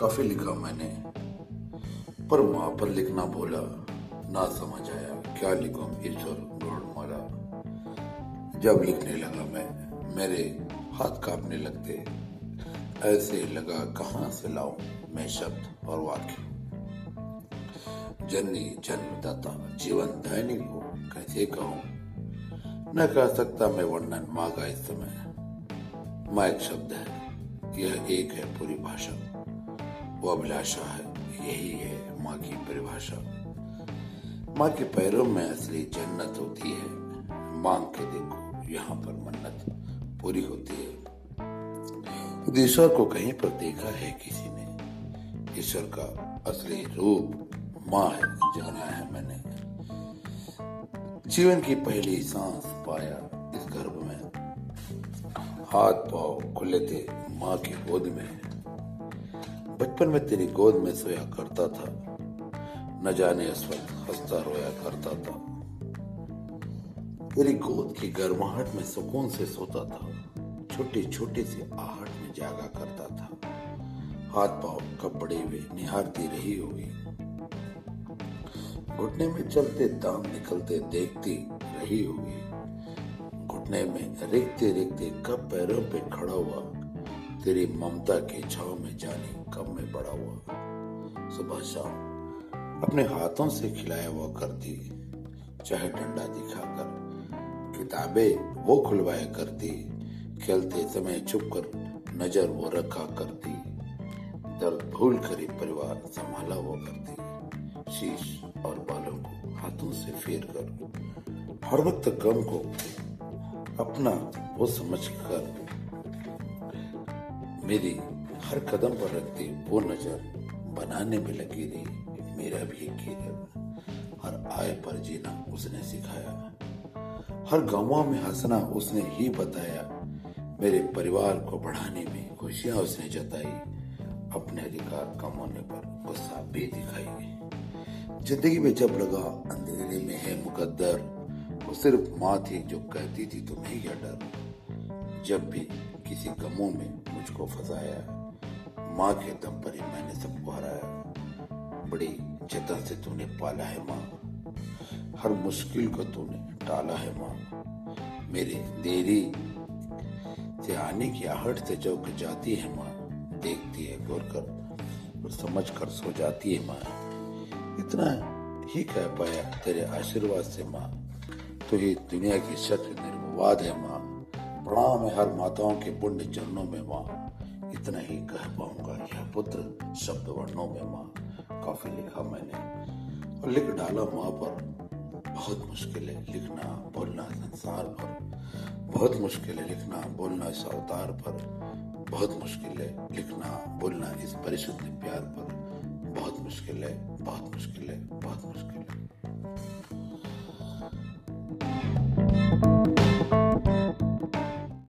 काफ़ी लिखा मैंने, पर वहाँ पर लिखना बोला, ना समझ आया, क्या लिखूं? ईश्वर गौड़ मारा। जब लिखने लगा मैं, मेरे हाथ कांपने लगते। ऐसे लगा, कहाँ से लाऊं मैं शब्द और वाक्य? जननी जन्मदाता, जीवन दायनी को कैसे कहूँ? न कह सकता मैं वर्णन माँ का इस समय। माँ एक शब्द है, यह एक है पूरी भाषा। वो अभिलाषा है। यही है माँ की परिभाषा। माँ के पैरों में असली जन्नत होती है। मांग के देखो, यहाँ पर मन्नत पूरी होती है। ईश्वर को कहीं पर देखा है किसी ने? ईश्वर का असली रूप माँ है, जाना है मैंने। जीवन की पहली सांस पाया इस गर्भ में। हाथ पाव खुले थे माँ की गोद में। बचपन में तेरी गोद में सोया करता था। न जाने इस वक्त हंसता रोया करता था। तेरी गोद की गर्माहट में सुकून से सोता था। छोटी छोटी सी आहट में जागा करता था। हाथ पाव कपड़े हुए निहारती रही होगी। घुटने में चलते दाम निकलते देखती रही होगी। घुटने में रिकते रिकते कब पैरों पे खड़ा हुआ तेरी ममता के छाव में जाने कब में बड़ा हुआ। सुबह शाम अपने हाथों से खिलाया हुआ करती चाहे डंडा दिखाकर किताबें वो खुलवाया करती, खेलते समय छुप कर नज़र वो रखा करती, दर्द भूल कर परिवार संभाला वो करती, शीश और बालों को हाथों से फेर कर हर वक्त गम को अपना वो समझ कर मेरी हर कदम पर रखती वो नज़र बनाने में लगी रही मेरा भी एक कीरत हर आय पर जीना उसने सिखाया। हर गाँवों में हंसना उसने ही बताया। मेरे परिवार को बढ़ाने में खुशियाँ उसने जताई। अपने अधिकार कम होने पर गुस्सा भी दिखाई। ज़िंदगी में जब लगा अंधेरे में है मुकद्दर, वो सिर्फ़ माँ थी जो कहती थी, तुम्हें क्या डर जब भी किसी गमों में मुझको फंसाया, माँ के दम पर ही मैंने सबको हराया। बड़ी जतन से तूने पाला है माँ। हर मुश्किल को तूने टाला है माँ। मेरे देरी से आने की आहट से जो जाती है माँ, देखती है गौर कर और समझ कर सो जाती है माँ। इतना ही कह पाया तेरे आशीर्वाद से माँ। तो ही दुनिया की शत निर्वाद है माँ। प्रणाम है हर माताओं के पुण्य चरणों में माँ इतना ही कह पाऊँगा। यह पुत्र शब्द वर्णों में माँ काफ़ी लिखा मैंने। और लिख डाला माँ पर। बहुत मुश्किल है लिखना, बोलना संसार पर। बहुत मुश्किल है लिखना, बोलना इस अवतार पर। बहुत मुश्किल है लिखना, बोलना इस परिशुद्ध प्यार पर। बहुत मुश्किल है, बहुत मुश्किल है, बहुत मुश्किल